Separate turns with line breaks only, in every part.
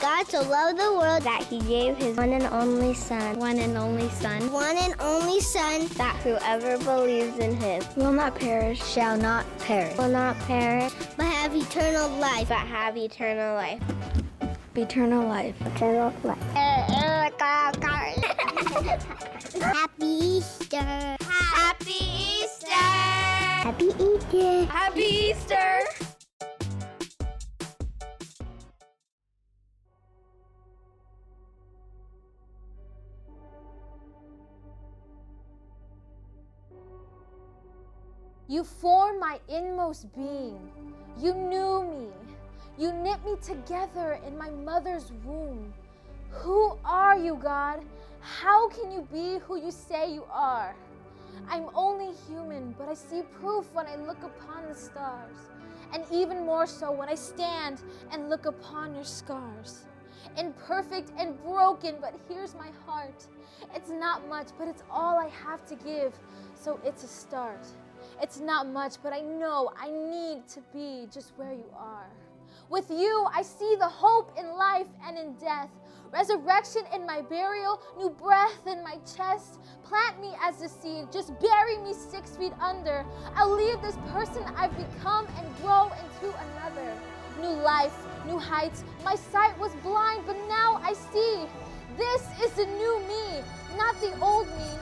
God so loved the world that he gave his one and only Son.
One and only Son.
One and only Son.
That whoever believes in him
will not perish.
Shall not perish.
Will not perish. But have eternal life.
But have eternal life.
Eternal life.
Eternal life.
Happy Easter.
Happy Easter.
Happy Easter.
Happy Easter.
You formed my inmost being. You knew me. You knit me together in my mother's womb. Who are you, God? How can you be who you say you are? I'm only human, but I see proof when I look upon the stars, and even more so when I stand and look upon your scars. Imperfect and broken, but here's my heart. It's not much, but it's all I have to give, so it's a start. It's not much, but I know I need to be just where you are. With you, I see the hope in life and in death, resurrection in my burial, new breath in my chest. Plant me as a seed, just bury me six feet under. I'll leave this person I've become and grow into another. New life, new heights. My sight was blind, but now I see. This is the new me, not the old me.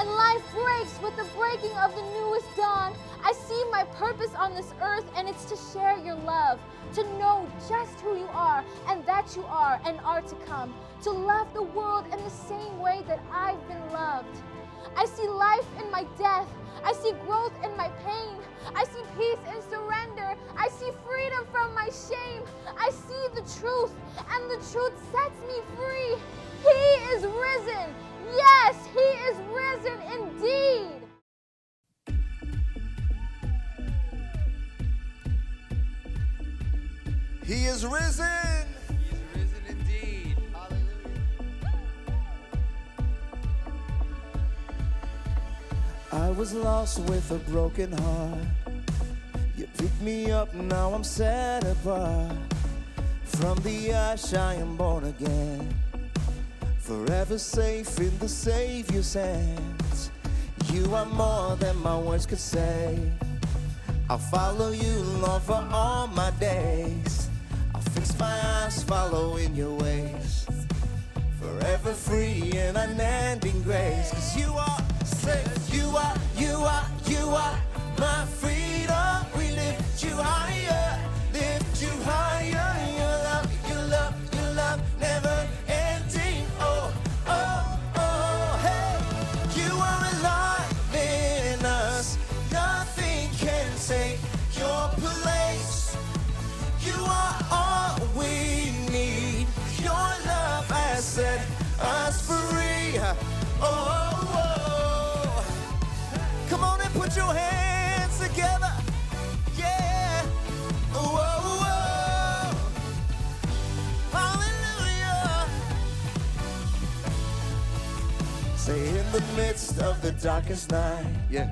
And life breaks with the breaking of the newest dawn. I see my purpose on this earth, and it's to share your love, to know just who you are and that you are and are to come, to love the world in the same way that I've been loved. I see life in my death. I see growth in my pain. I see peace in surrender. I see freedom from my shame. I see the truth, and the truth sets me free. He is risen. Yes, he is risen indeed.
He is risen.
He is risen indeed.
I was lost with a broken heart. You picked me up, now I'm set apart. From the ash, I am born again. Forever safe in the Savior's hands. You are more than my words could say. I'll follow you, Lord, for all my days. I'll fix my eyes following your ways. Forever free in unending grace. Cause you are safe. You are, you are, you are my freedom. We lift you higher, Oh, oh, oh. come on and put your hands together. Yeah. Oh, oh, oh. Hallelujah. Say in the midst of the darkest night. Yeah.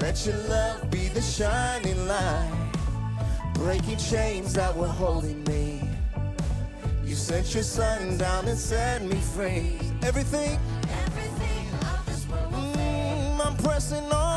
Let your love be the shining light, breaking chains that were holding me. You sent your son down and set me free. Everything, pressing on.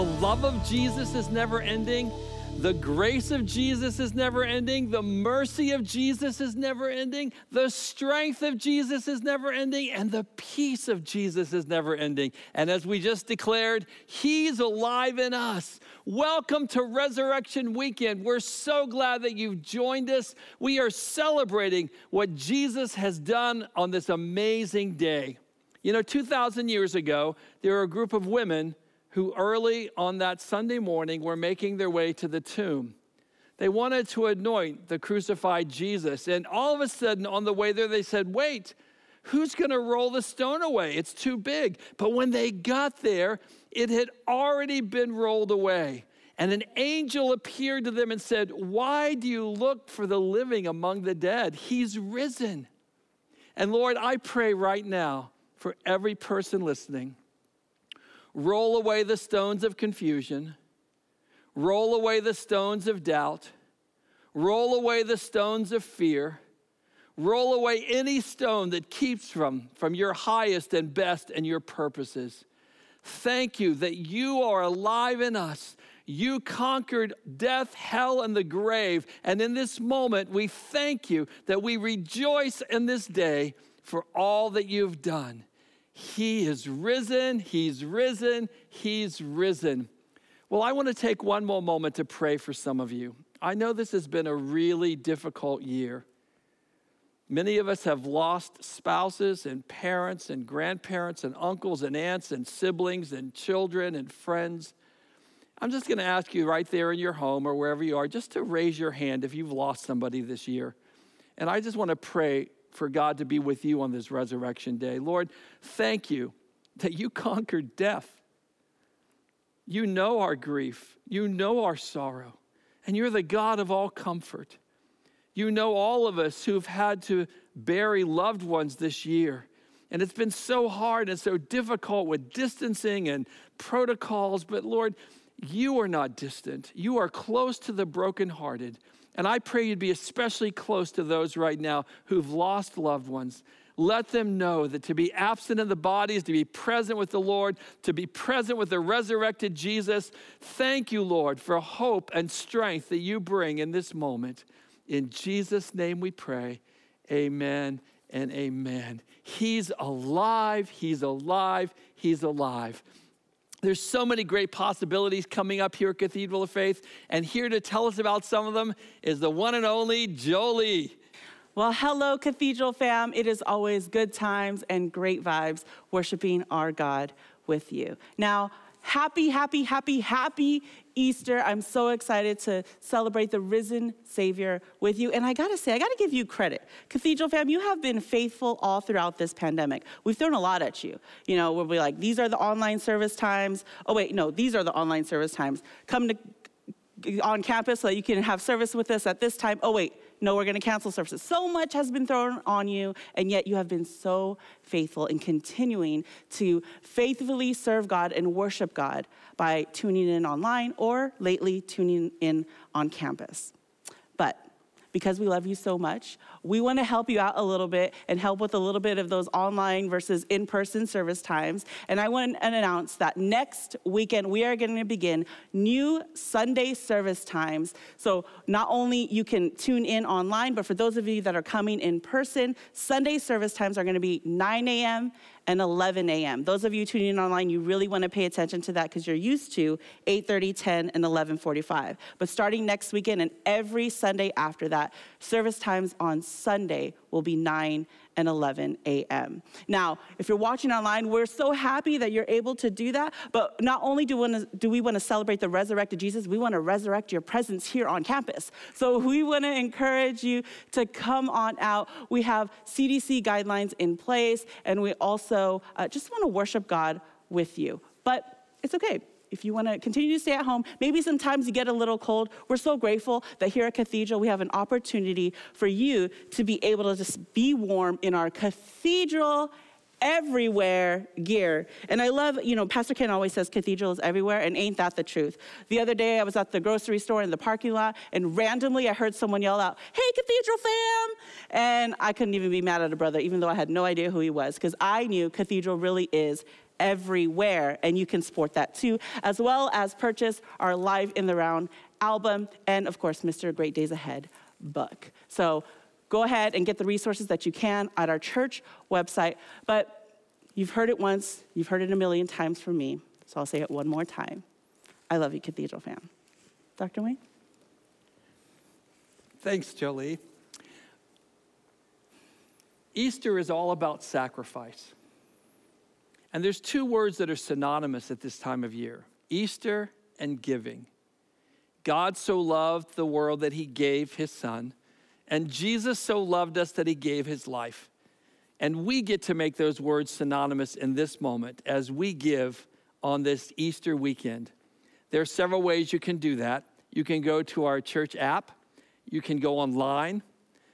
The love of Jesus is never ending. The grace of Jesus is never ending. The mercy of Jesus is never ending. The strength of Jesus is never ending. And the peace of Jesus is never ending. And as we just declared, He's alive in us. Welcome to Resurrection Weekend. We're so glad that you've joined us. We are celebrating what Jesus has done on this amazing day. You know, 2,000 years ago, there were a group of women who early on that Sunday morning were making their way to the tomb. They wanted to anoint the crucified Jesus. And all of a sudden, on the way there, they said, Wait, who's going to roll the stone away? It's too big. But when they got there, it had already been rolled away. And an angel appeared to them and said, Why do you look for the living among the dead? He's risen. And Lord, I pray right now for every person listening roll away the stones of confusion, roll away the stones of doubt, roll away the stones of fear, roll away any stone that keeps from, from your highest and best and your purposes. Thank you that you are alive in us. You conquered death, hell, and the grave. And in this moment, we thank you that we rejoice in this day for all that you've done. He is risen, He's risen, He's risen. Well, I want to take one more moment to pray for some of you. I know this has been a really difficult year. Many of us have lost spouses and parents and grandparents and uncles and aunts and siblings and children and friends. I'm just going to ask you right there in your home or wherever you are just to raise your hand if you've lost somebody this year. And I just want to pray for God to be with you on this resurrection day. Lord, thank you that you conquered death. You know our grief, you know our sorrow, and you're the God of all comfort. You know all of us who've had to bury loved ones this year. And it's been so hard and so difficult with distancing and protocols. But Lord, you are not distant. You are close to the brokenhearted. And I pray you'd be especially close to those right now who've lost loved ones. Let them know that to be absent in the body is to be present with the Lord, to be present with the resurrected Jesus. Thank you, Lord, for hope and strength that you bring in this moment. In Jesus' name we pray. Amen and amen. He's alive, he's alive, he's alive. There's so many great possibilities coming up here at Cathedral of Faith, and here to tell us about some of them is the one and only Jolie.
Well, hello, Cathedral fam. It is always good times and great vibes worshiping our God with you. Now, happy, happy, happy, happy Easter. I'm so excited to celebrate the risen Savior with you. And I gotta say, I gotta give you credit. Cathedral fam, you have been faithful all throughout this pandemic. We've thrown a lot at you. You know, we'll be like, these are the online service times. Oh, wait, no, these are the online service times. Come to on campus so that you can have service with us at this time. Oh, wait, no, we're going to cancel services. So much has been thrown on you, and yet you have been so faithful in continuing to faithfully serve God and worship God by tuning in online or lately tuning in on campus. Because we love you so much, we want to help you out a little bit and help with a little bit of those online versus in person service times. And I want to announce that next weekend we are going to begin new Sunday service times. So not only you can tune in online, but for those of you that are coming in person, Sunday service times are going to be 9 a.m. and 11 a.m. Those of you tuning in online, you really want to pay attention to that because you're used to 8:30, 10, and 11:45. But starting next weekend and every Sunday after that, service times on Sunday will be 9 and 11 a.m. Now, if you're watching online, we're so happy that you're able to do that. But not only do we want to, do we want to celebrate the resurrected Jesus, we want to resurrect your presence here on campus. So we want to encourage you to come on out. We have CDC guidelines in place, and we also uh, just want to worship God with you. But it's okay if you want to continue to stay at home, maybe sometimes you get a little cold. We're so grateful that here at Cathedral we have an opportunity for you to be able to just be warm in our cathedral everywhere gear. And I love, you know, Pastor Ken always says cathedral is everywhere, and ain't that the truth? The other day I was at the grocery store in the parking lot, and randomly I heard someone yell out, Hey, cathedral fam! And I couldn't even be mad at a brother, even though I had no idea who he was, because I knew cathedral really is everywhere, and you can support that too, as well as purchase our Live in the Round album and, of course, Mr. Great Days Ahead book. So go ahead and get the resources that you can at our church website. But you've heard it once, you've heard it a million times from me, so I'll say it one more time. I love you, Cathedral fam. Dr. Wayne?
Thanks, Jolie. Easter is all about sacrifice. And there's two words that are synonymous at this time of year Easter and giving. God so loved the world that he gave his son, and Jesus so loved us that he gave his life. And we get to make those words synonymous in this moment as we give on this Easter weekend. There are several ways you can do that. You can go to our church app, you can go online,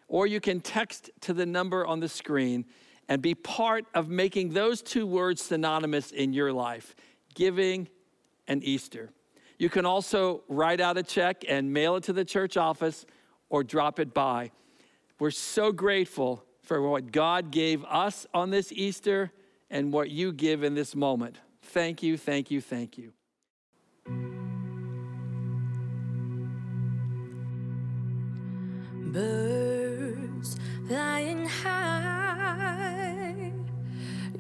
or you can text to the number on the screen and be part of making those two words synonymous in your life giving and Easter. You can also write out a check and mail it to the church office or drop it by. We're so grateful for what God gave us on this Easter and what you give in this moment. Thank you, thank you, thank you.
Birds flying high,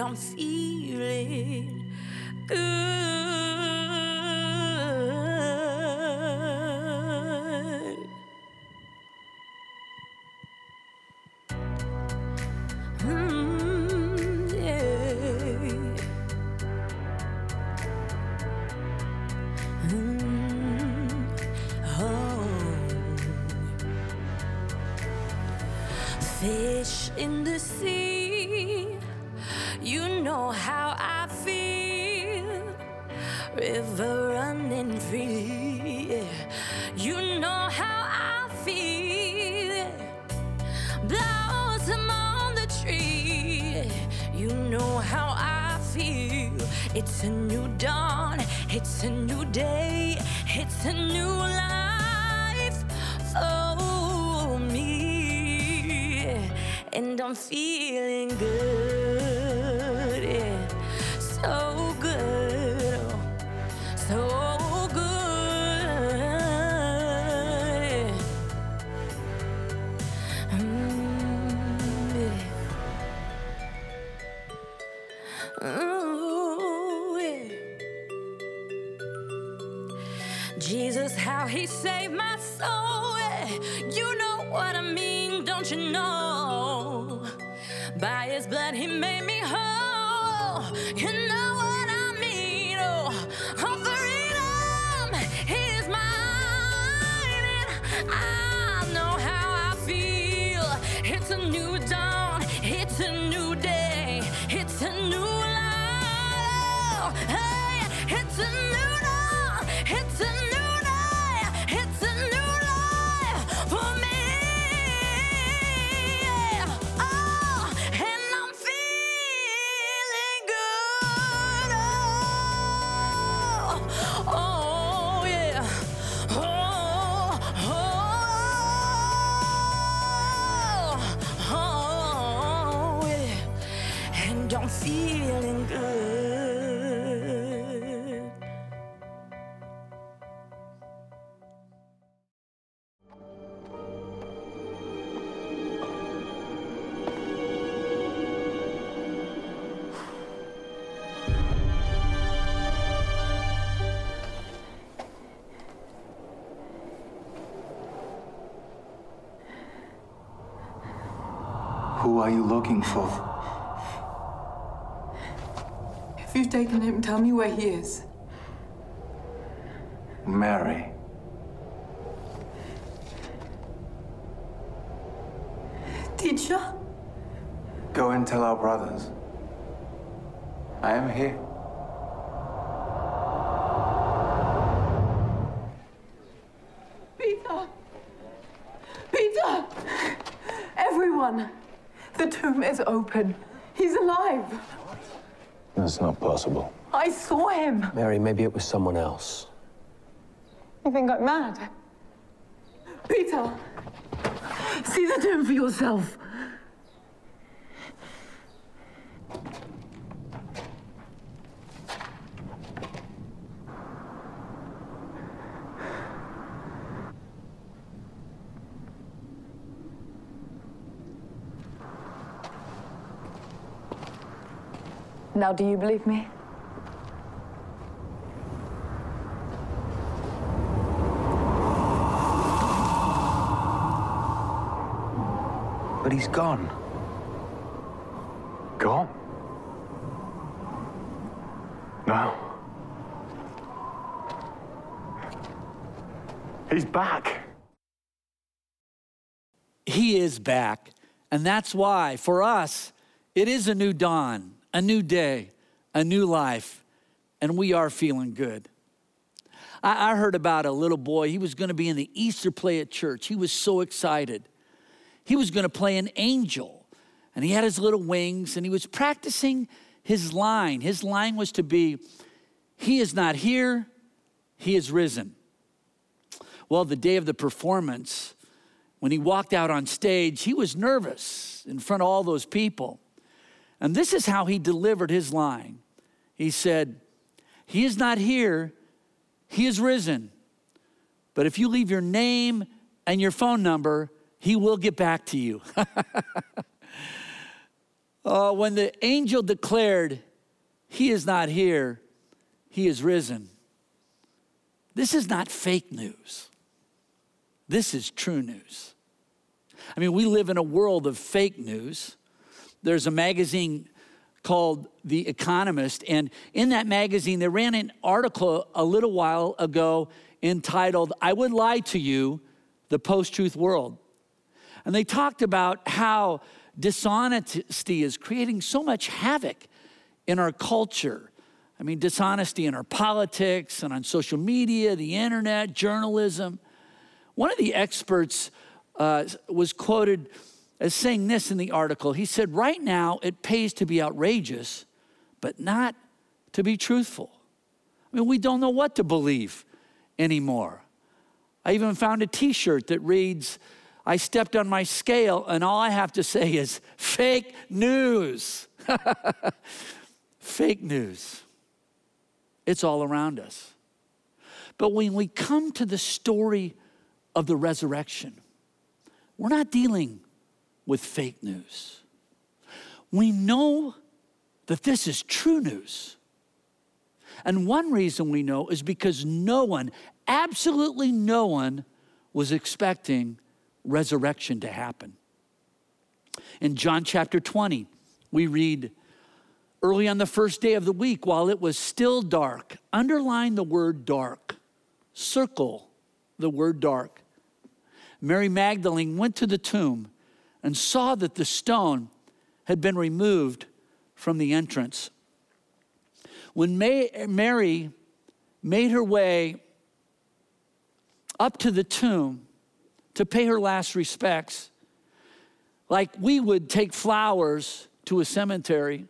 I'm feeling good.
Who are you looking for?
If you've taken him, tell me where he is.
Mary.
Teacher?
Go and tell our brothers. I am here.
Peter! Peter! Everyone! The tomb is open. He's alive.
That's not possible.
I saw him.
Mary, maybe it was someone else.
You think I'm mad? Peter! See the tomb for yourself. Now, do you believe me?
But he's gone.
Gone? No. He's back.
He is back. And that's why, for us, it is a new dawn, a new day, a new life, and we are feeling good. I, I heard about a little boy. He was going to be in the Easter play at church. He was so excited. He was going to play an angel, and he had his little wings, and he was practicing his line. His line was to be, He is not here, He is risen. Well, the day of the performance, when he walked out on stage, he was nervous in front of all those people. And this is how he delivered his line. He said, He is not here, He is risen. But if you leave your name and your phone number, He will get back to you. uh, when the angel declared, He is not here, He is risen, this is not fake news. This is true news. I mean, we live in a world of fake news. There's a magazine called The Economist, and in that magazine, they ran an article a little while ago entitled, I Would Lie to You, the Post Truth World. And they talked about how dishonesty is creating so much havoc in our culture. I mean, dishonesty in our politics and on social media, the internet, journalism. One of the experts uh, was quoted as saying this in the article. He said, Right now, it pays to be outrageous, but not to be truthful. I mean, we don't know what to believe anymore. I even found a t shirt that reads, I stepped on my scale, and all I have to say is fake news. fake news. It's all around us. But when we come to the story of the resurrection. We're not dealing with fake news. We know that this is true news. And one reason we know is because no one, absolutely no one, was expecting resurrection to happen. In John chapter 20, we read, Early on the first day of the week, while it was still dark, underline the word dark, circle the word dark. Mary Magdalene went to the tomb and saw that the stone had been removed from the entrance. When Mary made her way up to the tomb to pay her last respects, like we would take flowers to a cemetery,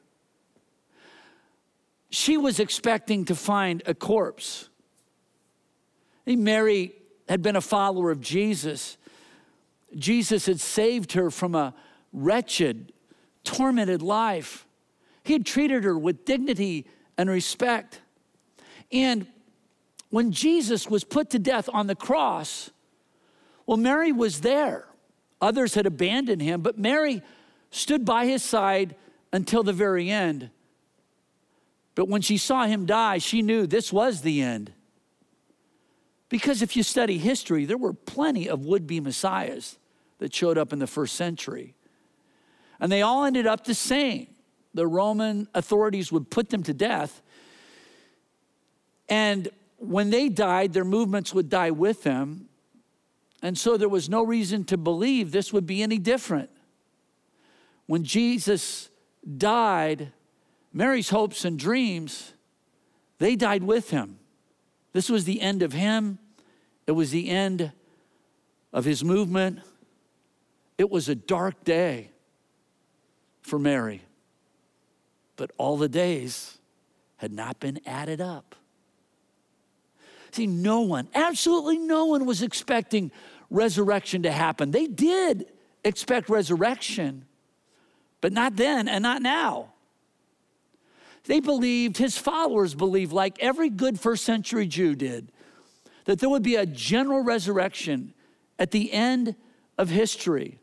she was expecting to find a corpse. Mary had been a follower of Jesus. Jesus had saved her from a wretched, tormented life. He had treated her with dignity and respect. And when Jesus was put to death on the cross, well, Mary was there. Others had abandoned him, but Mary stood by his side until the very end. But when she saw him die, she knew this was the end. Because if you study history, there were plenty of would be messiahs that showed up in the first century. And they all ended up the same. The Roman authorities would put them to death. And when they died, their movements would die with them. And so there was no reason to believe this would be any different. When Jesus died, Mary's hopes and dreams, they died with him. This was the end of him, it was the end of his movement. It was a dark day for Mary, but all the days had not been added up. See, no one, absolutely no one was expecting resurrection to happen. They did expect resurrection, but not then and not now. They believed, his followers believed, like every good first century Jew did, that there would be a general resurrection at the end of history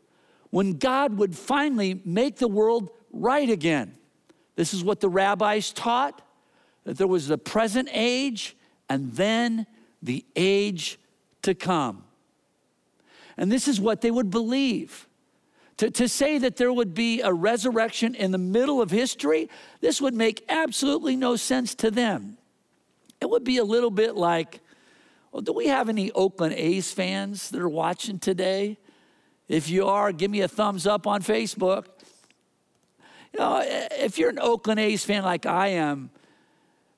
when God would finally make the world right again. This is what the rabbis taught that there was the present age and then the age to come. And this is what they would believe. To, to say that there would be a resurrection in the middle of history, this would make absolutely no sense to them. It would be a little bit like, well, do we have any Oakland A's fans that are watching today? If you are, give me a thumbs up on Facebook. You know, if you're an Oakland A's fan like I am,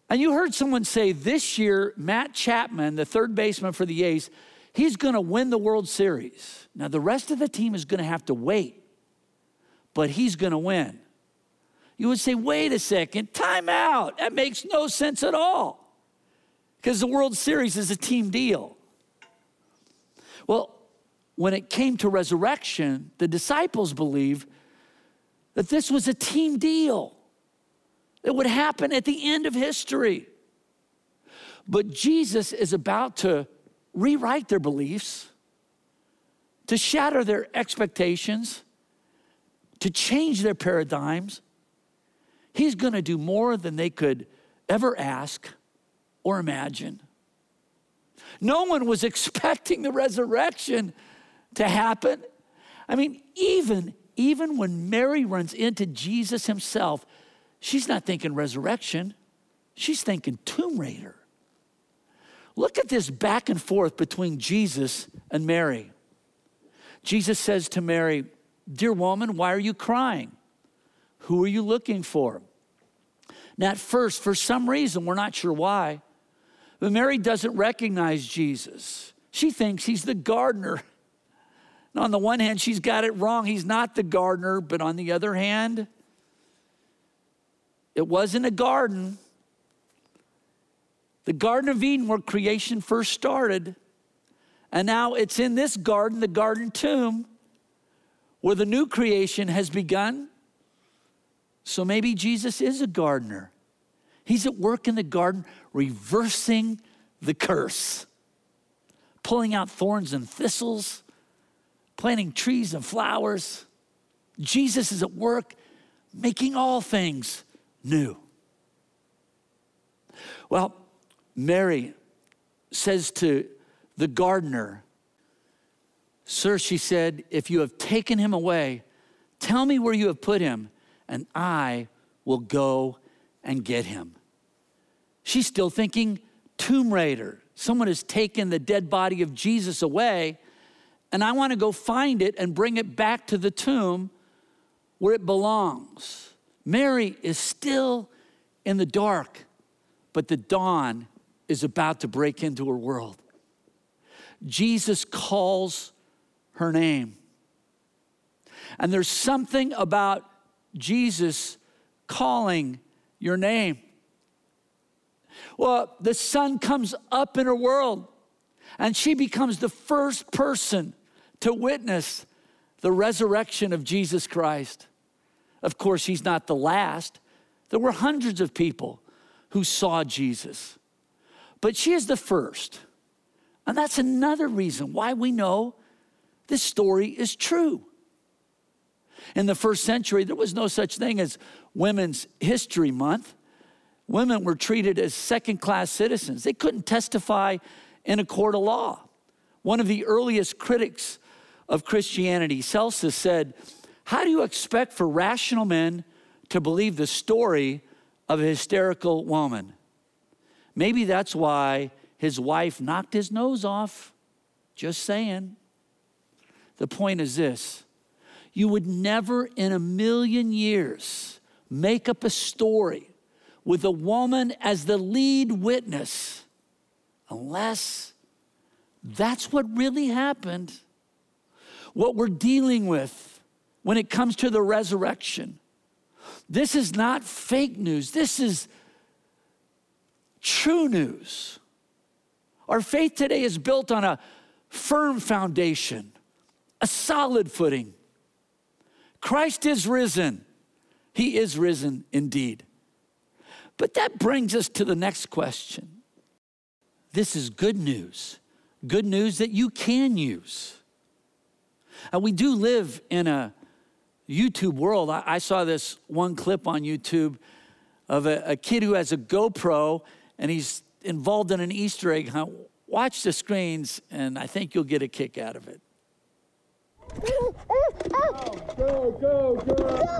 and you heard someone say this year, Matt Chapman, the third baseman for the A's, he's going to win the World Series. Now, the rest of the team is going to have to wait, but he's going to win. You would say, wait a second, time out. That makes no sense at all because the World Series is a team deal. Well, when it came to resurrection, the disciples believed that this was a team deal that would happen at the end of history. But Jesus is about to rewrite their beliefs, to shatter their expectations, to change their paradigms. He's going to do more than they could ever ask or imagine. No one was expecting the resurrection to happen. I mean, even, even when Mary runs into Jesus himself, she's not thinking resurrection, she's thinking tomb raider. Look at this back and forth between Jesus and Mary. Jesus says to Mary, Dear woman, why are you crying? Who are you looking for? Now, at first, for some reason, we're not sure why, but Mary doesn't recognize Jesus. She thinks he's the gardener now, on the one hand, she's got it wrong. He's not the gardener, but on the other hand, it wasn't a garden. The Garden of Eden, where creation first started, and now it's in this garden, the garden tomb, where the new creation has begun. So maybe Jesus is a gardener. He's at work in the garden, reversing the curse, pulling out thorns and thistles planting trees and flowers. Jesus is at work making all things new. Well, Mary says to the gardener, Sir, she said, if you have taken him away, tell me where you have put him, and I will go and get him. She's still thinking tomb raider. Someone has taken the dead body of Jesus away and I want to go find it and bring it back to the tomb where it belongs. Mary is still in the dark, but the dawn is about to break into her world. Jesus calls her name. And there's something about Jesus calling your name. Well, the sun comes up in her world, and she becomes the first person to witness the resurrection of Jesus Christ. Of course, he's not the last, There were hundreds of people who saw Jesus. But she is the first. And that's another reason why we know this story is true. In the first century, there was no such thing as Women's History Month. Women were treated as second class citizens, they couldn't testify in a court of law. One of the earliest critics of Christianity, Celsus, said, How do you expect for rational men to believe the story of a hysterical woman? Maybe that's why his wife knocked his nose off. Just saying. The point is this you would never in a million years make up a story with a woman as the lead witness unless that's what really happened. What we're dealing with when it comes to the resurrection. This is not fake news. This is true news. Our faith today is built on a firm foundation, a solid footing. Christ is risen. He is risen indeed. But that brings us to the next question. This is good news, good news that you can use. And we do live in a YouTube world. I, I saw this one clip on YouTube of a, a kid who has a GoPro and he's involved in an Easter egg hunt. Watch the screens, and I think you'll get a kick out of it.
Go, go, go. Go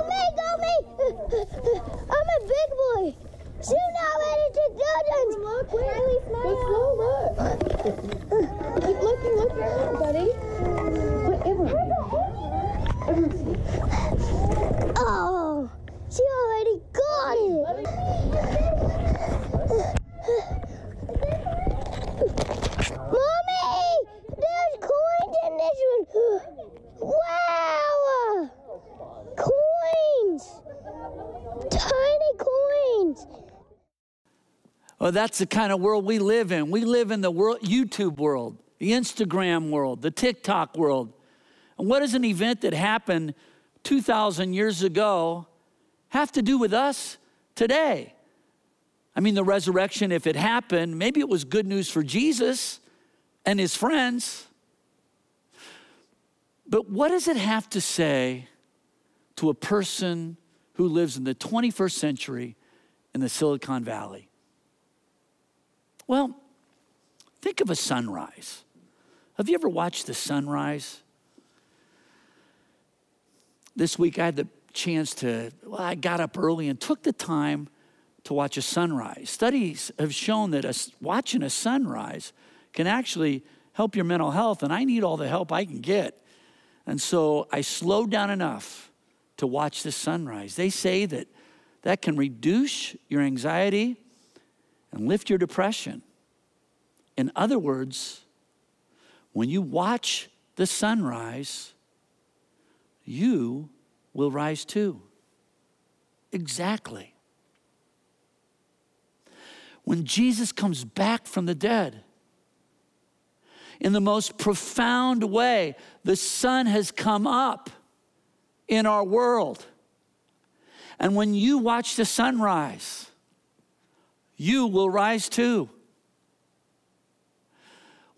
me, go me. I'm a big boy. Soon I'm ready to go then. Look, wait, Go slow, look. Keep looking, look, buddy. Oh, she already got it. Mommy, there's coins in this one. Wow! Coins! Tiny coins!
Well, that's the kind of world we live in. We live in the world, YouTube world, the Instagram world, the TikTok world. And what does an event that happened 2,000 years ago have to do with us today? I mean, the resurrection, if it happened, maybe it was good news for Jesus and his friends. But what does it have to say to a person who lives in the 21st century in the Silicon Valley? Well, think of a sunrise. Have you ever watched the sunrise? This week I had the chance to, well, I got up early and took the time to watch a sunrise. Studies have shown that a, watching a sunrise can actually help your mental health, and I need all the help I can get. And so I slowed down enough to watch the sunrise. They say that that can reduce your anxiety and lift your depression. In other words, when you watch the sunrise, you will rise too. Exactly. When Jesus comes back from the dead, in the most profound way, the sun has come up in our world. And when you watch the sunrise, you will rise too.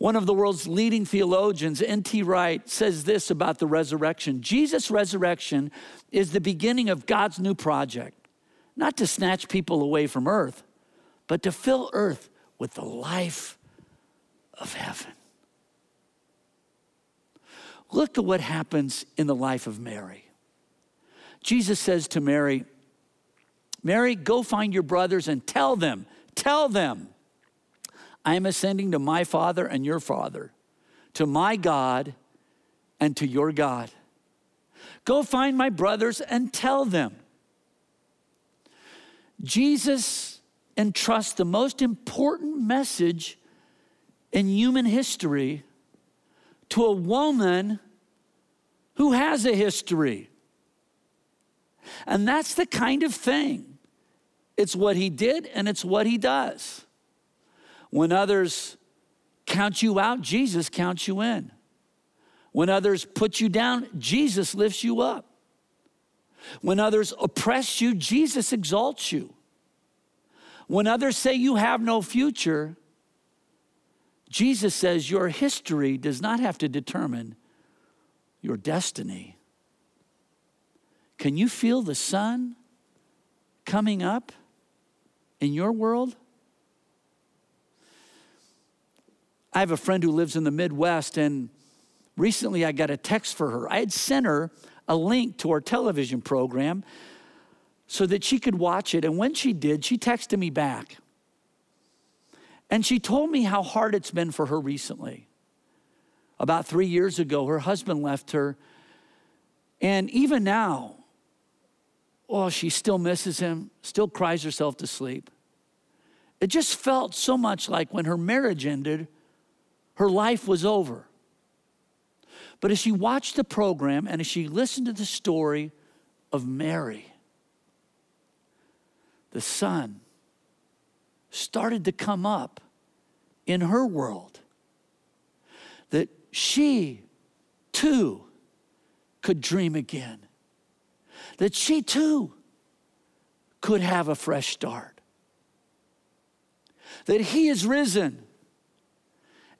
One of the world's leading theologians, N.T. Wright, says this about the resurrection Jesus' resurrection is the beginning of God's new project, not to snatch people away from earth, but to fill earth with the life of heaven. Look at what happens in the life of Mary. Jesus says to Mary, Mary, go find your brothers and tell them, tell them, I am ascending to my Father and your Father, to my God and to your God. Go find my brothers and tell them. Jesus entrusts the most important message in human history to a woman who has a history. And that's the kind of thing. It's what he did and it's what he does. When others count you out, Jesus counts you in. When others put you down, Jesus lifts you up. When others oppress you, Jesus exalts you. When others say you have no future, Jesus says your history does not have to determine your destiny. Can you feel the sun coming up in your world? I have a friend who lives in the Midwest, and recently I got a text for her. I had sent her a link to our television program so that she could watch it. And when she did, she texted me back. And she told me how hard it's been for her recently. About three years ago, her husband left her. And even now, oh, she still misses him, still cries herself to sleep. It just felt so much like when her marriage ended, her life was over. But as she watched the program and as she listened to the story of Mary, the sun started to come up in her world that she too could dream again, that she too could have a fresh start, that he is risen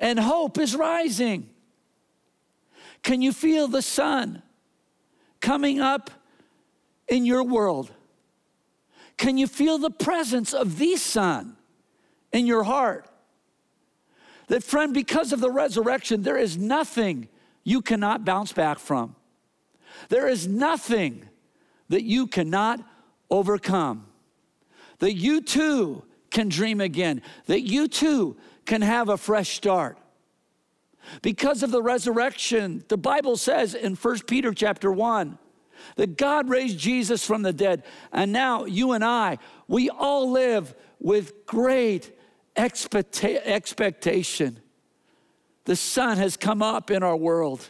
and hope is rising. Can you feel the sun coming up in your world? Can you feel the presence of the sun in your heart? That, friend, because of the resurrection, there is nothing you cannot bounce back from. There is nothing that you cannot overcome. That you too can dream again. That you too can have a fresh start. Because of the resurrection, the Bible says in 1 Peter chapter 1 that God raised Jesus from the dead. And now you and I, we all live with great expecta- expectation. The sun has come up in our world.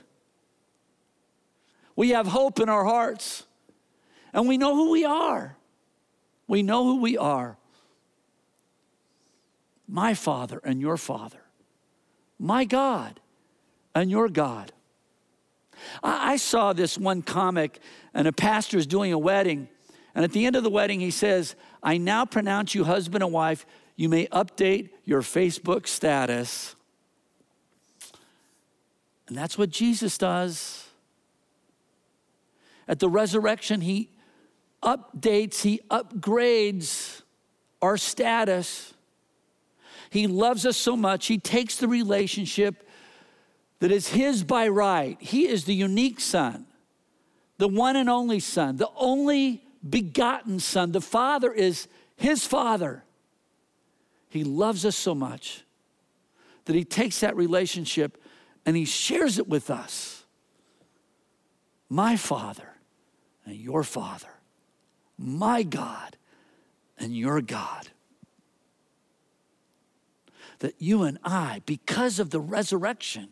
We have hope in our hearts. And we know who we are. We know who we are. My Father and your Father. My God and your God. I, I saw this one comic, and a pastor is doing a wedding. And at the end of the wedding, he says, I now pronounce you husband and wife. You may update your Facebook status. And that's what Jesus does. At the resurrection, he updates, he upgrades our status. He loves us so much, he takes the relationship that is his by right. He is the unique son, the one and only son, the only begotten son. The Father is his Father. He loves us so much that he takes that relationship and he shares it with us. My Father and your Father, my God and your God. That you and I, because of the resurrection,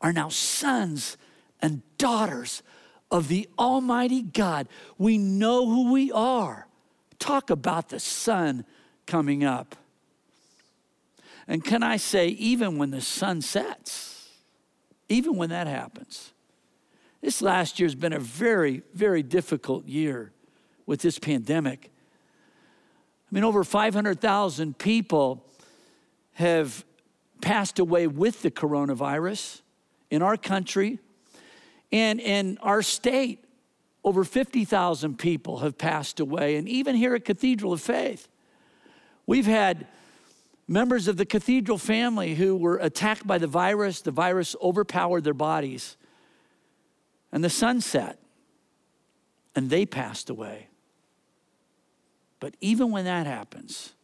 are now sons and daughters of the Almighty God. We know who we are. Talk about the sun coming up. And can I say, even when the sun sets, even when that happens, this last year has been a very, very difficult year with this pandemic. I mean, over 500,000 people have passed away with the coronavirus in our country and in our state. Over 50,000 people have passed away. And even here at Cathedral of Faith, we've had members of the cathedral family who were attacked by the virus. The virus overpowered their bodies. And the sun set, and they passed away. But even when that happens,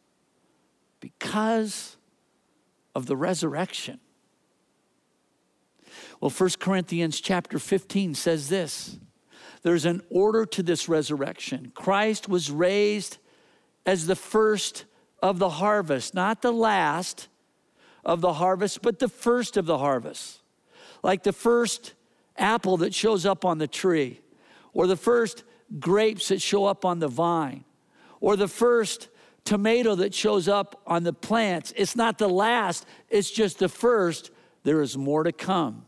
because of the resurrection, well, 1 Corinthians chapter 15 says this there's an order to this resurrection. Christ was raised as the first of the harvest, not the last of the harvest, but the first of the harvest. Like the first apple that shows up on the tree, or the first grapes that show up on the vine, or the first tomato that shows up on the plants. It's not the last, it's just the first. There is more to come.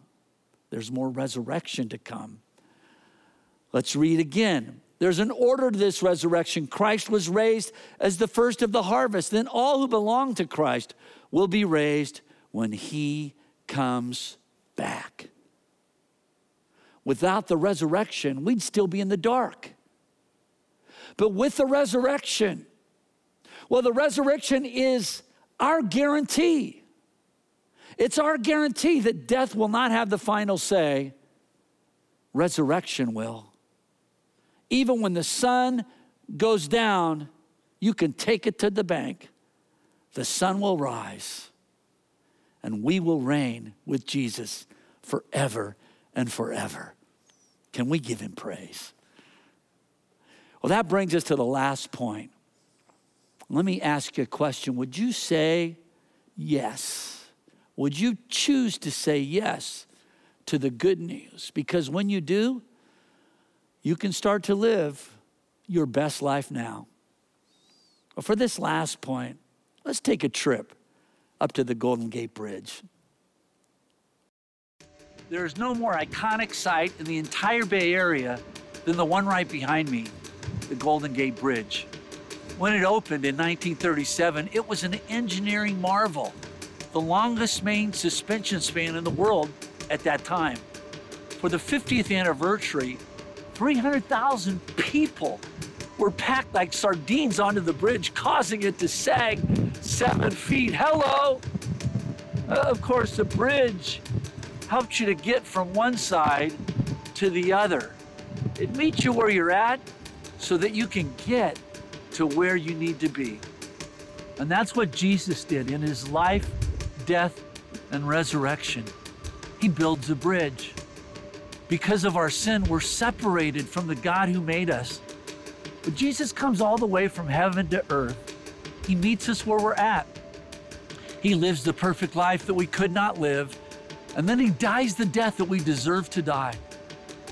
There's more resurrection to come. Let's read again There's an order to this resurrection. Christ was raised as the first of the harvest. Then all who belong to Christ will be raised when he comes back. Without the resurrection, we'd still be in the dark. But with the resurrection, well, the resurrection is our guarantee. It's our guarantee that death will not have the final say, resurrection will. Even when the sun goes down, you can take it to the bank. The sun will rise, and we will reign with Jesus forever and forever. Can we give him praise? Well, that brings us to the last point. Let me ask you a question. Would you say yes? Would you choose to say yes to the good news? Because when you do, you can start to live your best life now. But for this last point, let's take a trip up to the Golden Gate Bridge. There is no more iconic site in the entire Bay Area than the one right behind me, the Golden Gate Bridge. When it opened in 1937, it was an engineering marvel, the longest main suspension span in the world at that time. For the 50th anniversary, 300,000 people were packed like sardines onto the bridge, causing it to sag seven feet. Hello! Uh, of course, the bridge helps you to get from one side to the other. It meets you where you're at so that you can get to where you need to be. And that's what Jesus did in his life, death, and resurrection. He builds a bridge. Because of our sin, we're separated from the God who made us. But Jesus comes all the way from heaven to earth. He meets us where we're at. He lives the perfect life that we could not live, and then he dies the death that we deserve to die.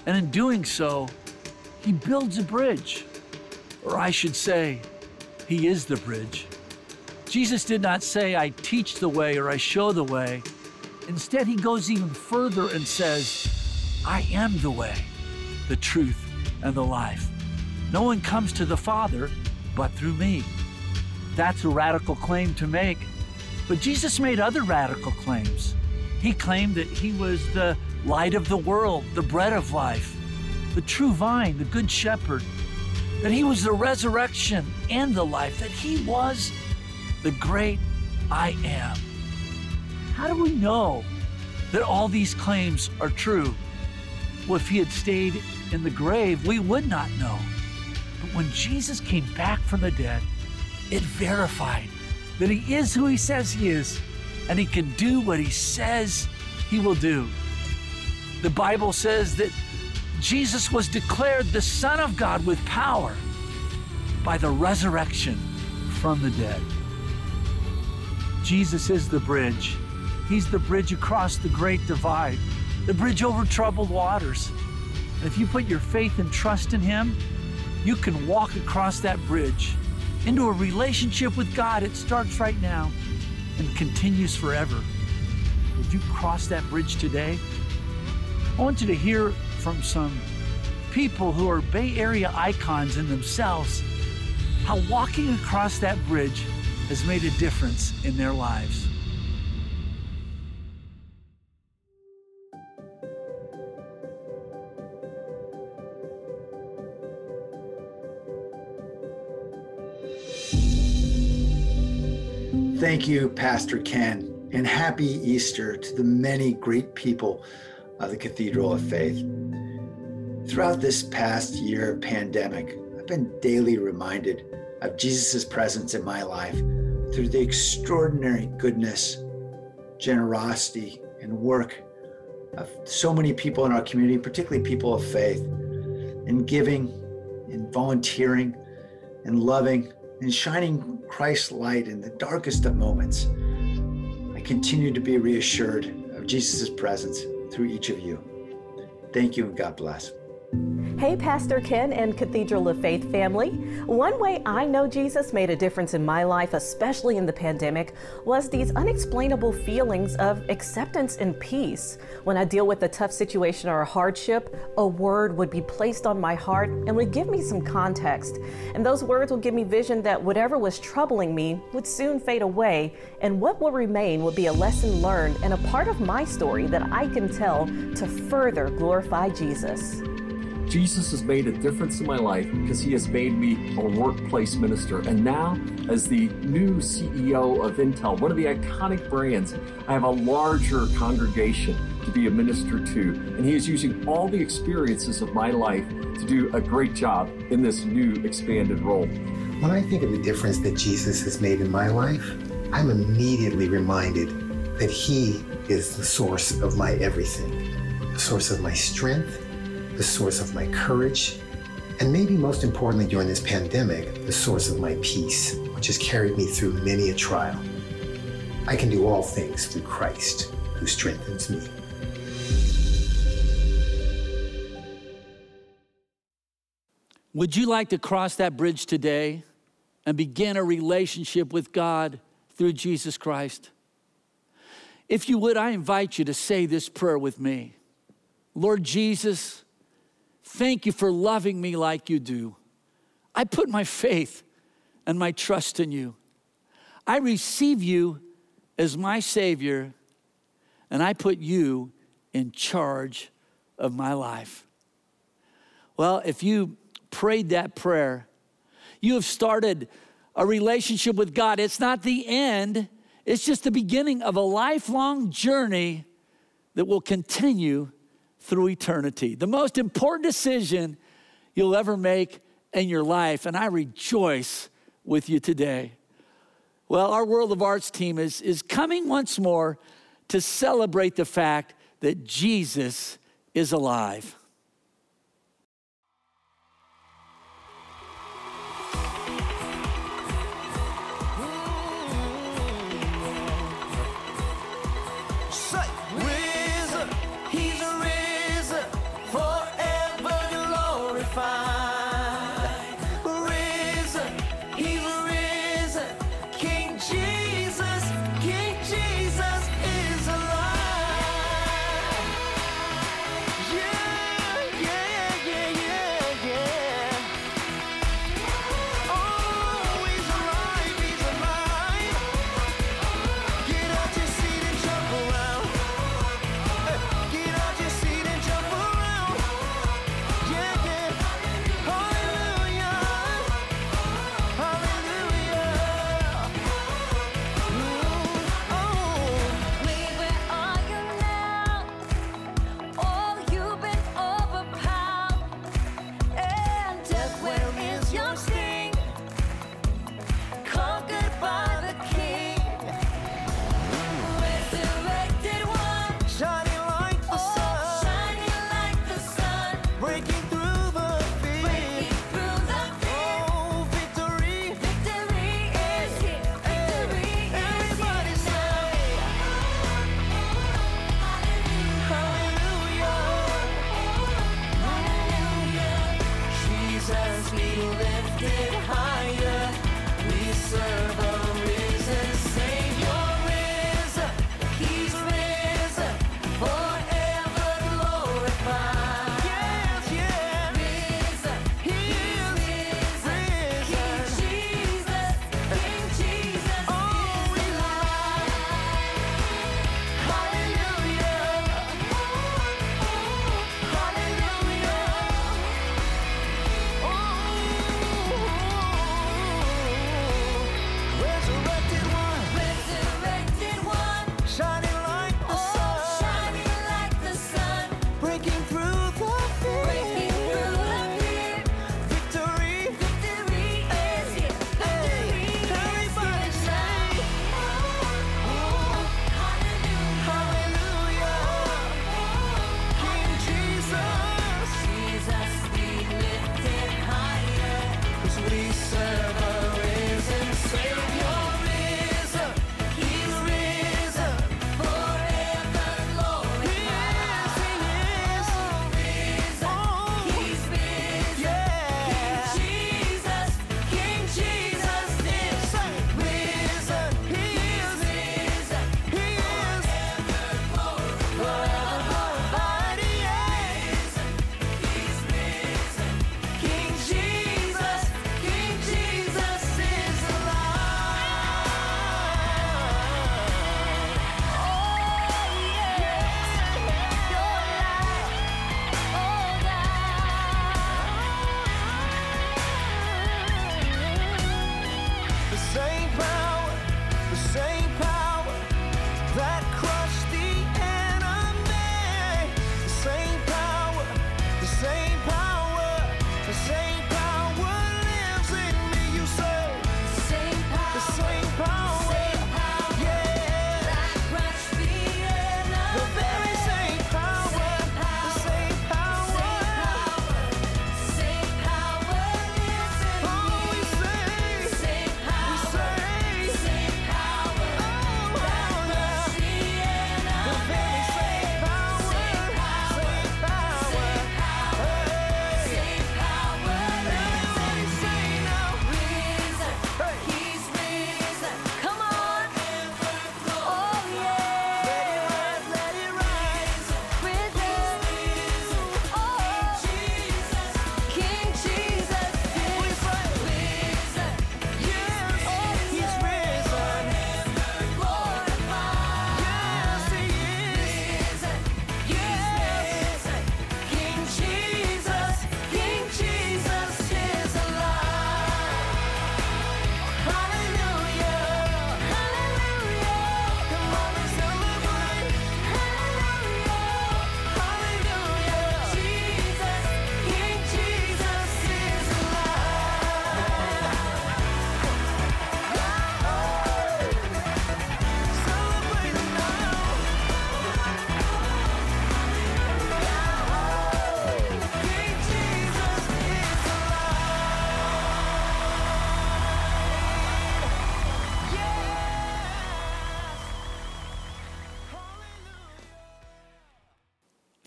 And in doing so, he builds a bridge. Or I should say, he is the bridge. Jesus did not say, I teach the way or I show the way. Instead, he goes even further and says, I am the way, the truth, and the life. No one comes to the Father but through me. That's a radical claim to make. But Jesus made other radical claims. He claimed that he was the light of the world, the bread of life, the true vine, the good shepherd, that he was the resurrection and the life, that he was the great I am. How do we know that all these claims are true? Well, if he had stayed in the grave, we would not know. But when Jesus came back from the dead, it verified that he is who he says he is and he can do what he says he will do. The Bible says that Jesus was declared the Son of God with power by the resurrection from the dead. Jesus is the bridge. He's the bridge across the great divide, the bridge over troubled waters. And if you put your faith and trust in Him, you can walk across that bridge into a relationship with God. It starts right now and continues forever. Would you cross that bridge today? I want you to hear from some people who are Bay Area icons in themselves how walking across that bridge has made a difference in their lives.
Thank you, Pastor Ken, and happy Easter to the many great people of the Cathedral of Faith. Throughout this past year of pandemic, I've been daily reminded of Jesus' presence in my life through the extraordinary goodness, generosity, and work of so many people in our community, particularly people of faith, in giving, in volunteering, in loving, and shining Christ's light in the darkest of moments. I continue to be reassured of Jesus' presence through each of you. Thank you and God bless.
Hey, Pastor Ken and Cathedral of Faith family. One way I know Jesus made a difference in my life, especially in the pandemic, was these unexplainable feelings of acceptance and peace. When I deal with a tough situation or a hardship, a word would be placed on my heart and would give me some context. And those words would give me vision that whatever was troubling me would soon fade away, and what will remain would be a lesson learned and a part of my story that I can tell to further glorify Jesus.
Jesus has made a difference in my life because he has made me a workplace minister. And now, as the new CEO of Intel, one of the iconic brands, I have a larger congregation to be a minister to. And he is using all the experiences of my life to do a great job in this new expanded role.
When I think of the difference that Jesus has made in my life, I'm immediately reminded that he is the source of my everything, the source of my strength the source of my courage, and maybe most importantly during this pandemic, the source of my peace, which has carried me through many a trial. I can do all things through Christ who strengthens me.
Would you like to cross that bridge today and begin a relationship with God through Jesus Christ? If you would, I invite you to say this prayer with me Lord Jesus, Thank you for loving me like you do. I put my faith and my trust in you. I receive you as my Savior, and I put you in charge of my life. Well, if you prayed that prayer, you have started a relationship with God. It's not the end, it's just the beginning of a lifelong journey that will continue through eternity. The most important decision you'll ever make in your life. And I rejoice with you today. Well, our World of Arts team is, is coming once more to celebrate the fact that Jesus is alive.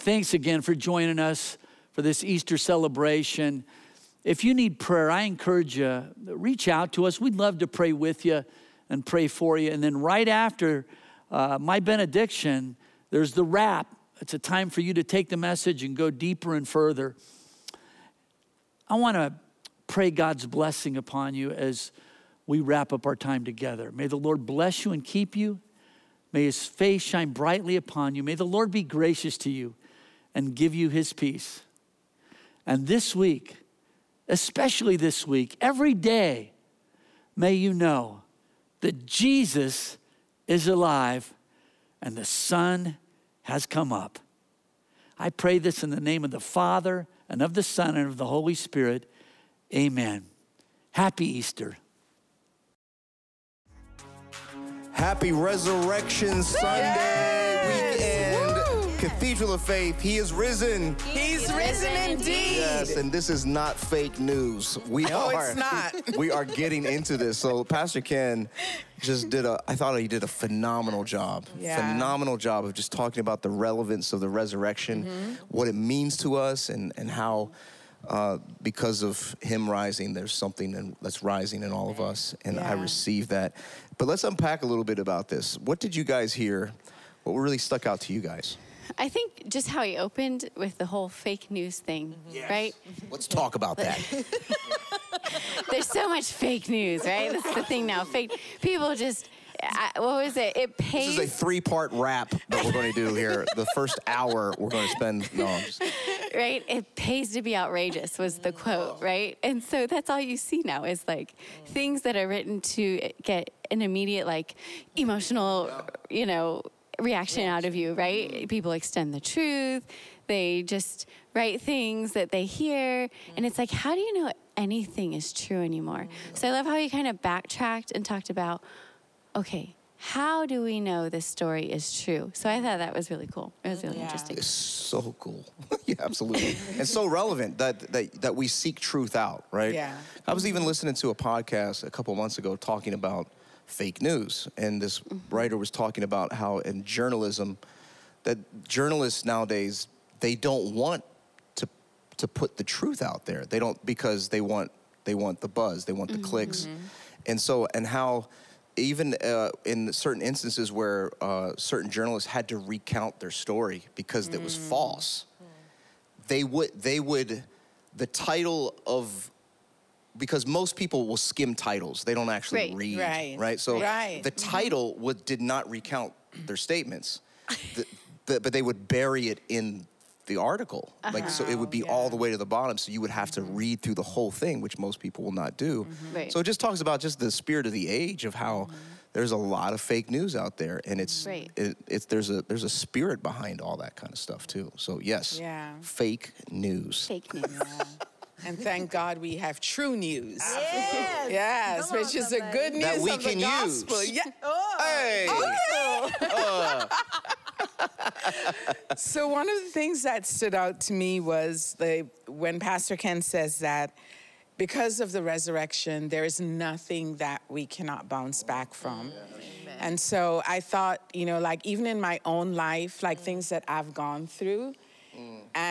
Thanks again for joining us for this Easter celebration. If you need prayer, I encourage you, to reach out to us. We'd love to pray with you and pray for you. And then right after uh, my benediction, there's the wrap. It's a time for you to take the message and go deeper and further. I want to pray God's blessing upon you as we wrap up our time together. May the Lord bless you and keep you. May his face shine brightly upon you. May the Lord be gracious to you and give you his peace. And this week, especially this week, every day, may you know that Jesus is alive and the sun has come up. I pray this in the name of the Father and of the Son and of the Holy Spirit. Amen. Happy Easter.
Happy Resurrection Sunday. Cathedral of Faith, He is risen.
He's risen indeed.
Yes, and this is not fake news. We
No,
are.
it's not.
we are getting into this. So Pastor Ken just did a. I thought he did a phenomenal job.
Yeah.
Phenomenal job of just talking about the relevance of the resurrection,
Mhm.
what it means to us, and and how. Uh, because of him rising, there's something in, that's rising in all of us, and I
Yeah.
receive that. But let's unpack a little bit about this. What did you guys hear? What really stuck out to you guys?
I think just how he opened with the whole fake news thing, mm-hmm. right? Mm-hmm.
Let's talk about that.
There's so much fake news, right? That's the thing now. Fake people just. I, what was it? It pays.
This is a three-part wrap that we're going to do here. The first hour we're going to spend. No, just,
right? It pays to be outrageous was the quote, oh. right? And so that's all you see now is like things that are written to get an immediate like emotional, you know, reaction out of you, right? Mm-hmm. People extend the truth. They just write things that they hear and it's like how do you know anything is true anymore? Mm-hmm. So I love how you kind of backtracked and talked about okay, how do we know this story is true? So I thought that was really cool. It was really interesting.
it's so cool. yeah, absolutely. and so relevant that, that that we seek truth out, right?
Yeah.
I was even listening to a podcast a couple months ago talking about fake news, and this writer was talking about how in journalism, that journalists nowadays they don't want to to put the truth out there. They don't because they want they want the buzz, they want the clicks, and so and how even uh, in certain instances where uh, certain journalists had to recount their story because it was false, they would they would the title of because most people will skim titles they don't actually
Right.
read
Right.
right so
Right.
the mm-hmm. title would did not recount their statements the, the, but they would bury it in the article like so it would be uh-huh, all the way to the bottom so you would have to read through the whole thing which most people will not do
Right.
so it just talks about just the spirit of the age of how mm-hmm. there's a lot of fake news out there and it's
Right.
it, it's there's a there's a spirit behind all that kind of stuff too so yes
Yeah.
fake news
Fake news.
And thank God we have true news.
Yes.
Yes,
Come on,
which is the
somebody.
good news
That we
of the
can
gospel.
use.
Yeah.
Oh, hey.
Oh. so one of the things that stood out to me was the when Pastor Ken says that because of the resurrection, there is nothing that we cannot bounce back from. And so I thought, you know, like even in my own life, like things that I've gone through,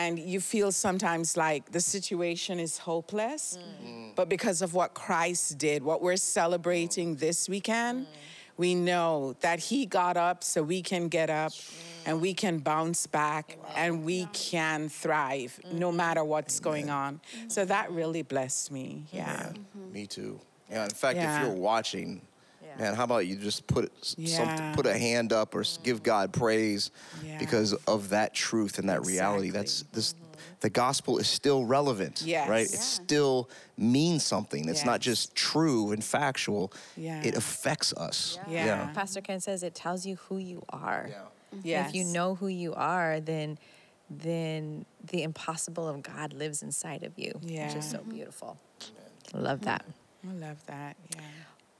and you feel sometimes like the situation is hopeless, mm. but because of what Christ did, what we're celebrating mm. this weekend, mm. we know that He got up so we can get up and we can bounce back and we can thrive no mm-hmm. matter what's going on. So mm-hmm. that really blessed me. Yeah. Mm-hmm.
Me too. Yeah. In fact,
Yeah.
if you're watching, man, how about you just put
Yeah.
something, put a hand up or s- give God praise because of that truth and that reality. That's this. The gospel is still relevant,
Yes.
right? It still means something. It's not just true and factual.
Yeah.
It affects us.
Yeah.
Pastor Ken says it tells you who you are.
Yes.
If you know who you are, then then the impossible of God lives inside of you, which
Yeah.
is so beautiful. Love that.
I love that. Yeah.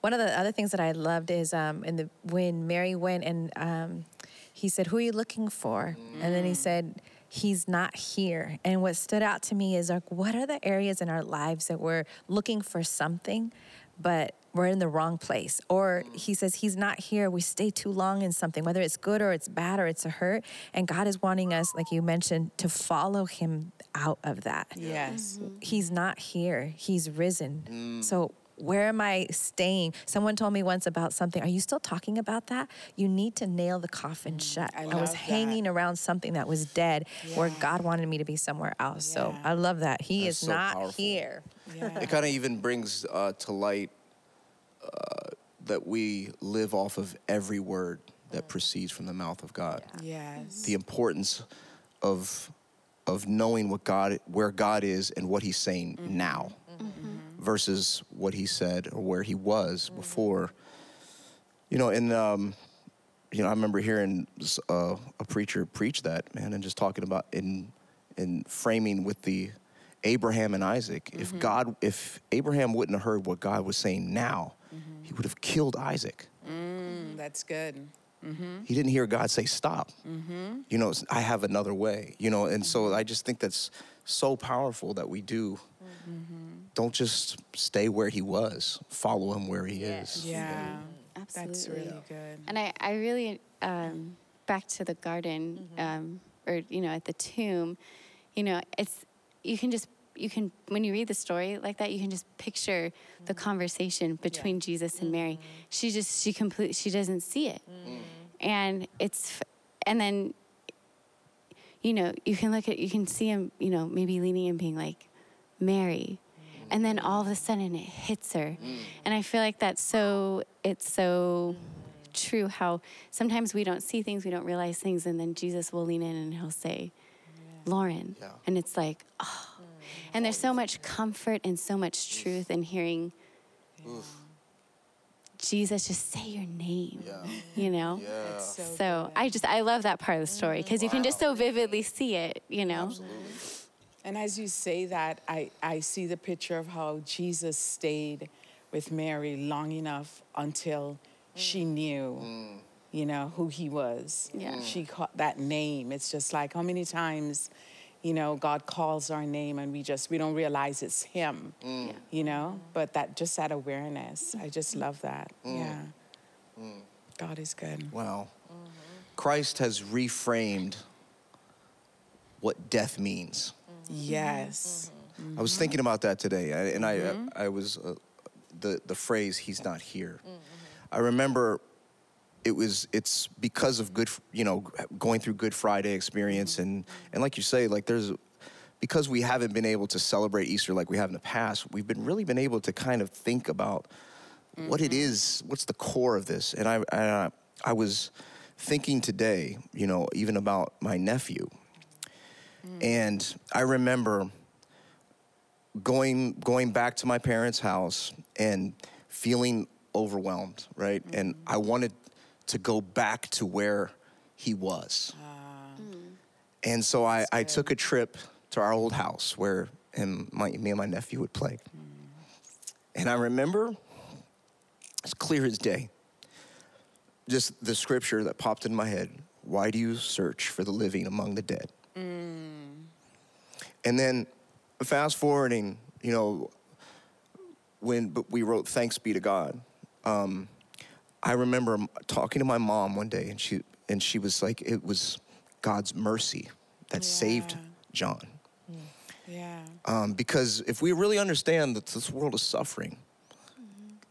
One of the other things that I loved is um, in the when Mary went and um, he said, "Who are you looking for?" And then he said, "He's not here." And what stood out to me is like, what are the areas in our lives that we're looking for something, but we're in the wrong place. Or he says he's not here. We stay too long in something, whether it's good or it's bad or it's a hurt. And God is wanting us, like you mentioned, to follow him out of that.
Yes.
He's not here. He's risen. So where am I staying? Someone told me once about something. Are you still talking about that? You need to nail the coffin shut. I, was
love that.
hanging around something that was dead where God wanted me to be somewhere else. So I love that. He
That's
is
so
not
powerful.
here.
It kind of even brings uh, to light uh, that we live off of every word that proceeds from the mouth of God.
Yes.
The importance of of knowing what God where God is and what he's saying now versus what he said or where he was before. You know, and um, you know, I remember hearing uh, a preacher preach that, man, and just talking about in in framing with the Abraham and Isaac. If God, if Abraham wouldn't have heard what God was saying now, he would have killed Isaac.
Mm, that's good. Mm-hmm.
He didn't hear God say stop.
Mm-hmm.
You know, I have another way. You know, and so I just think that's so powerful that we do. Don't just stay where he was. Follow him where he is.
Yeah.
Absolutely.
That's really good.
And I, I really, um, back to the garden, um, or, you know, at the tomb, you know, it's, you can just, you can, when you read the story like that, you can just picture the conversation between Jesus and Mary. She just, she completely, she doesn't see it. And it's, and then, you know, you can look at, you can see him, you know, maybe leaning and being like, Mary. And then all of a sudden it hits her. And I feel like that's so, it's so true how sometimes we don't see things, we don't realize things, and then Jesus will lean in and he'll say, Lauren. And it's like, oh. And there's so much comfort and so much truth in hearing Jesus just say your name, you know?
That's so
So I just, I love that part of the story because you can just so vividly see it, you know?
And as you say that, I, I see the picture of how Jesus stayed with Mary long enough until she mm. knew, mm. you know, who he was.
Yeah.
She caught that name. It's just like how many times, you know, God calls our name and we just, we don't realize it's him, mm. yeah. you know? But that, just that awareness, I just love that. Yeah. God is good.
Wow. Mm-hmm. Christ has reframed what death means.
Yes. Mm-hmm.
I was thinking about that today, I- and I, uh, mm-hmm. I, was uh, the the phrase "He's not here." Mm-hmm. I remember it was it's because of good, you know, going through Good Friday experience, and and like you say, like there's because we haven't been able to celebrate Easter like we have in the past. We've been really been able to kind of think about what it is, what's the core of this, and I I, I was thinking today, you know, even about my nephew. And I remember going going back to my parents' house and feeling overwhelmed, right? Mm-hmm. And I wanted to go back to where he was. Ah. Mm. And so I, I took a trip to our old house where him, my, me and my nephew would play. Mm. And I remember, it's clear as day, just the scripture that popped in my head. Why do you search for the living among the dead? Mm. And then fast forwarding, you know, when we wrote "Thanks be to God," um, I remember talking to my mom one day, and she and she was like, "It was God's mercy that saved John."
Yeah.
Um, because if we really understand that this world is suffering,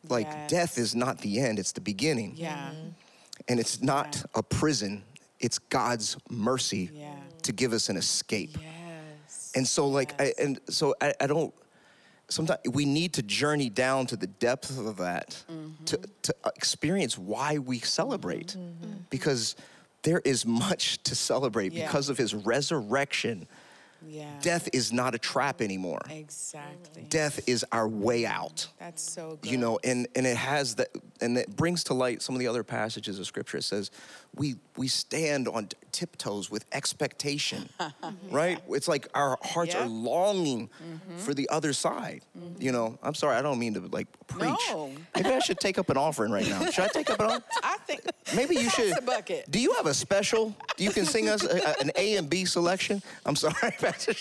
like
Yes.
death is not the end; it's the beginning.
Yeah.
And it's not a prison; it's God's mercy
Yeah.
to give us an escape. And so, like, I, and so I, I don't. Sometimes we need to journey down to the depth of that mm-hmm. to to uh, experience why we celebrate, mm-hmm. Mm-hmm. because there is much to celebrate
Yeah.
because of His resurrection.
Yeah.
Death is not a trap anymore.
Exactly.
Death is our way out.
That's so good.
You know, and and it has that, and it brings to light some of the other passages of Scripture. It says, we we stand on tiptoes with expectation, right? It's like our hearts are longing
Mm-hmm.
for the other side. You know, I'm sorry, I don't mean to like preach.
No.
Maybe I should take up an offering right now. Should I take up an offering?
I think
Maybe you should.
bucket.
Do you have a special? You can sing us a, a- an A and B selection. I'm sorry, Pastor.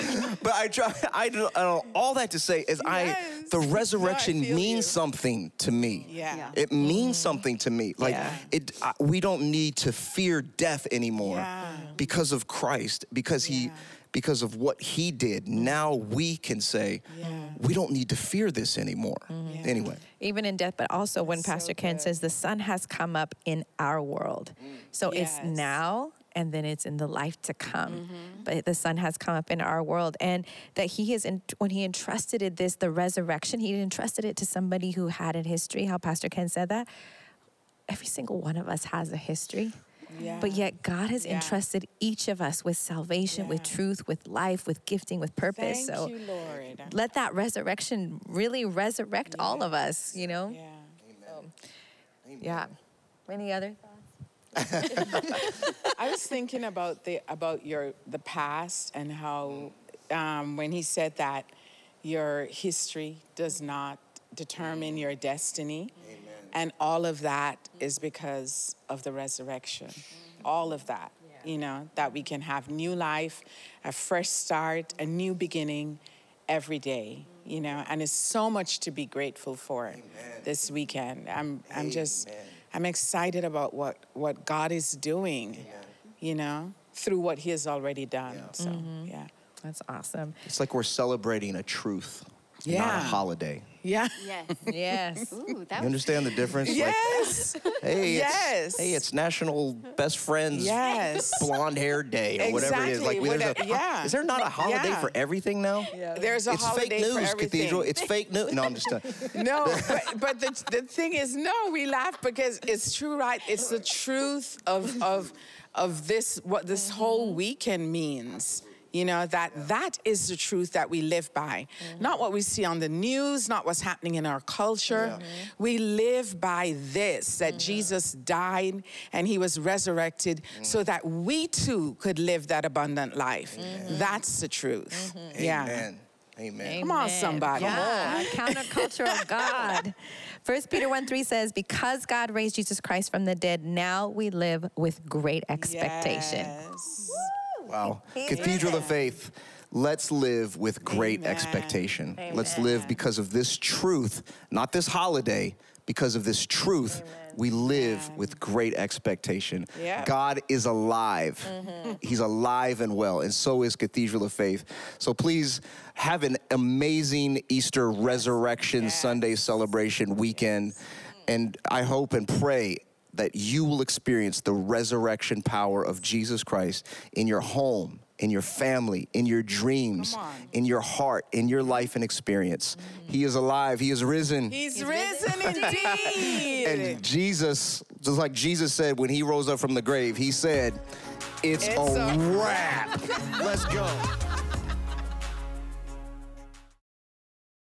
but I try. I do. I don't, all that to say is, I the resurrection means something to me.
Yeah.
It means something to me. Like it. I, we don't need to fear death anymore yeah. because of Christ. Because he. Because of what he did, now we can say, we don't need to fear this anymore. Anyway.
even in death, but also when Pastor Ken says the sun has come up in our world. So it's now and then it's in the life to come. Mm-hmm. But the sun has come up in our world. And that he is, in, when he entrusted it this, the resurrection, he entrusted it to somebody who had a history, how Pastor Ken said that. Every single one of us has a history. But yet, God has entrusted each of us with salvation, with truth, with life, with gifting, with purpose.
Thank
so
you, Lord.
let that resurrection really resurrect all of us, you know? Yeah. yeah. Any other
I was thinking about the about your the past and how um, when he said that your history does not determine your destiny, and all of that is because of the resurrection. All of that, you know, that we can have new life, a fresh start, a new beginning every day. You know, and it's so much to be grateful for this weekend. I'm I'm just I'm excited about what what God is doing. You know, through what He has already done. So mm-hmm. yeah.
That's awesome.
It's like we're celebrating a truth, not a
Yeah.
holiday.
Yeah.
Yes.
Yes.
Ooh,
You understand the difference? Like,
Yes.
hey, it's,
Yes.
hey, it's National Best Friends
Yes.
Blonde Hair Day or whatever it is. Like,
Exactly.
there's a,
yeah.
is there not a holiday
Yeah.
for everything now? Yeah.
There's a
it's
holiday
fake
for
news,
everything.
Cathedral. It's fake news. No, I'm just. Uh,
no, but, but the, the thing is, no, we laugh because it's true, right? It's the truth of of of this what this whole weekend means. You know that that is the truth that we live by, mm-hmm. not what we see on the news, not what's happening in our culture. Mm-hmm. We live by this that mm-hmm. Jesus died and he was resurrected so that we too could live that abundant life. That's the truth. Yeah.
Amen. Amen.
Come on,
Amen.
somebody.
Yeah, countercultural God. First Peter 1 3 says, Because God raised Jesus Christ from the dead, now we live with great expectation.
Wow. Cathedral of Faith. Let's live with great expectation. Let's live because of this truth, not this holiday, because of this truth. We live with great expectation.
Yeah.
God is alive. He's alive and well, and so is Cathedral of Faith. So please have an amazing Easter Resurrection Sunday celebration weekend. And I hope and pray that you will experience the resurrection power of Jesus Christ in your home, in your family, in your dreams, in your heart, in your life and experience. He is alive, He is risen.
He's, risen indeed.
And Jesus, just like Jesus said when He rose up from the grave, He said, It's,
It's
a
a
wrap. Let's go.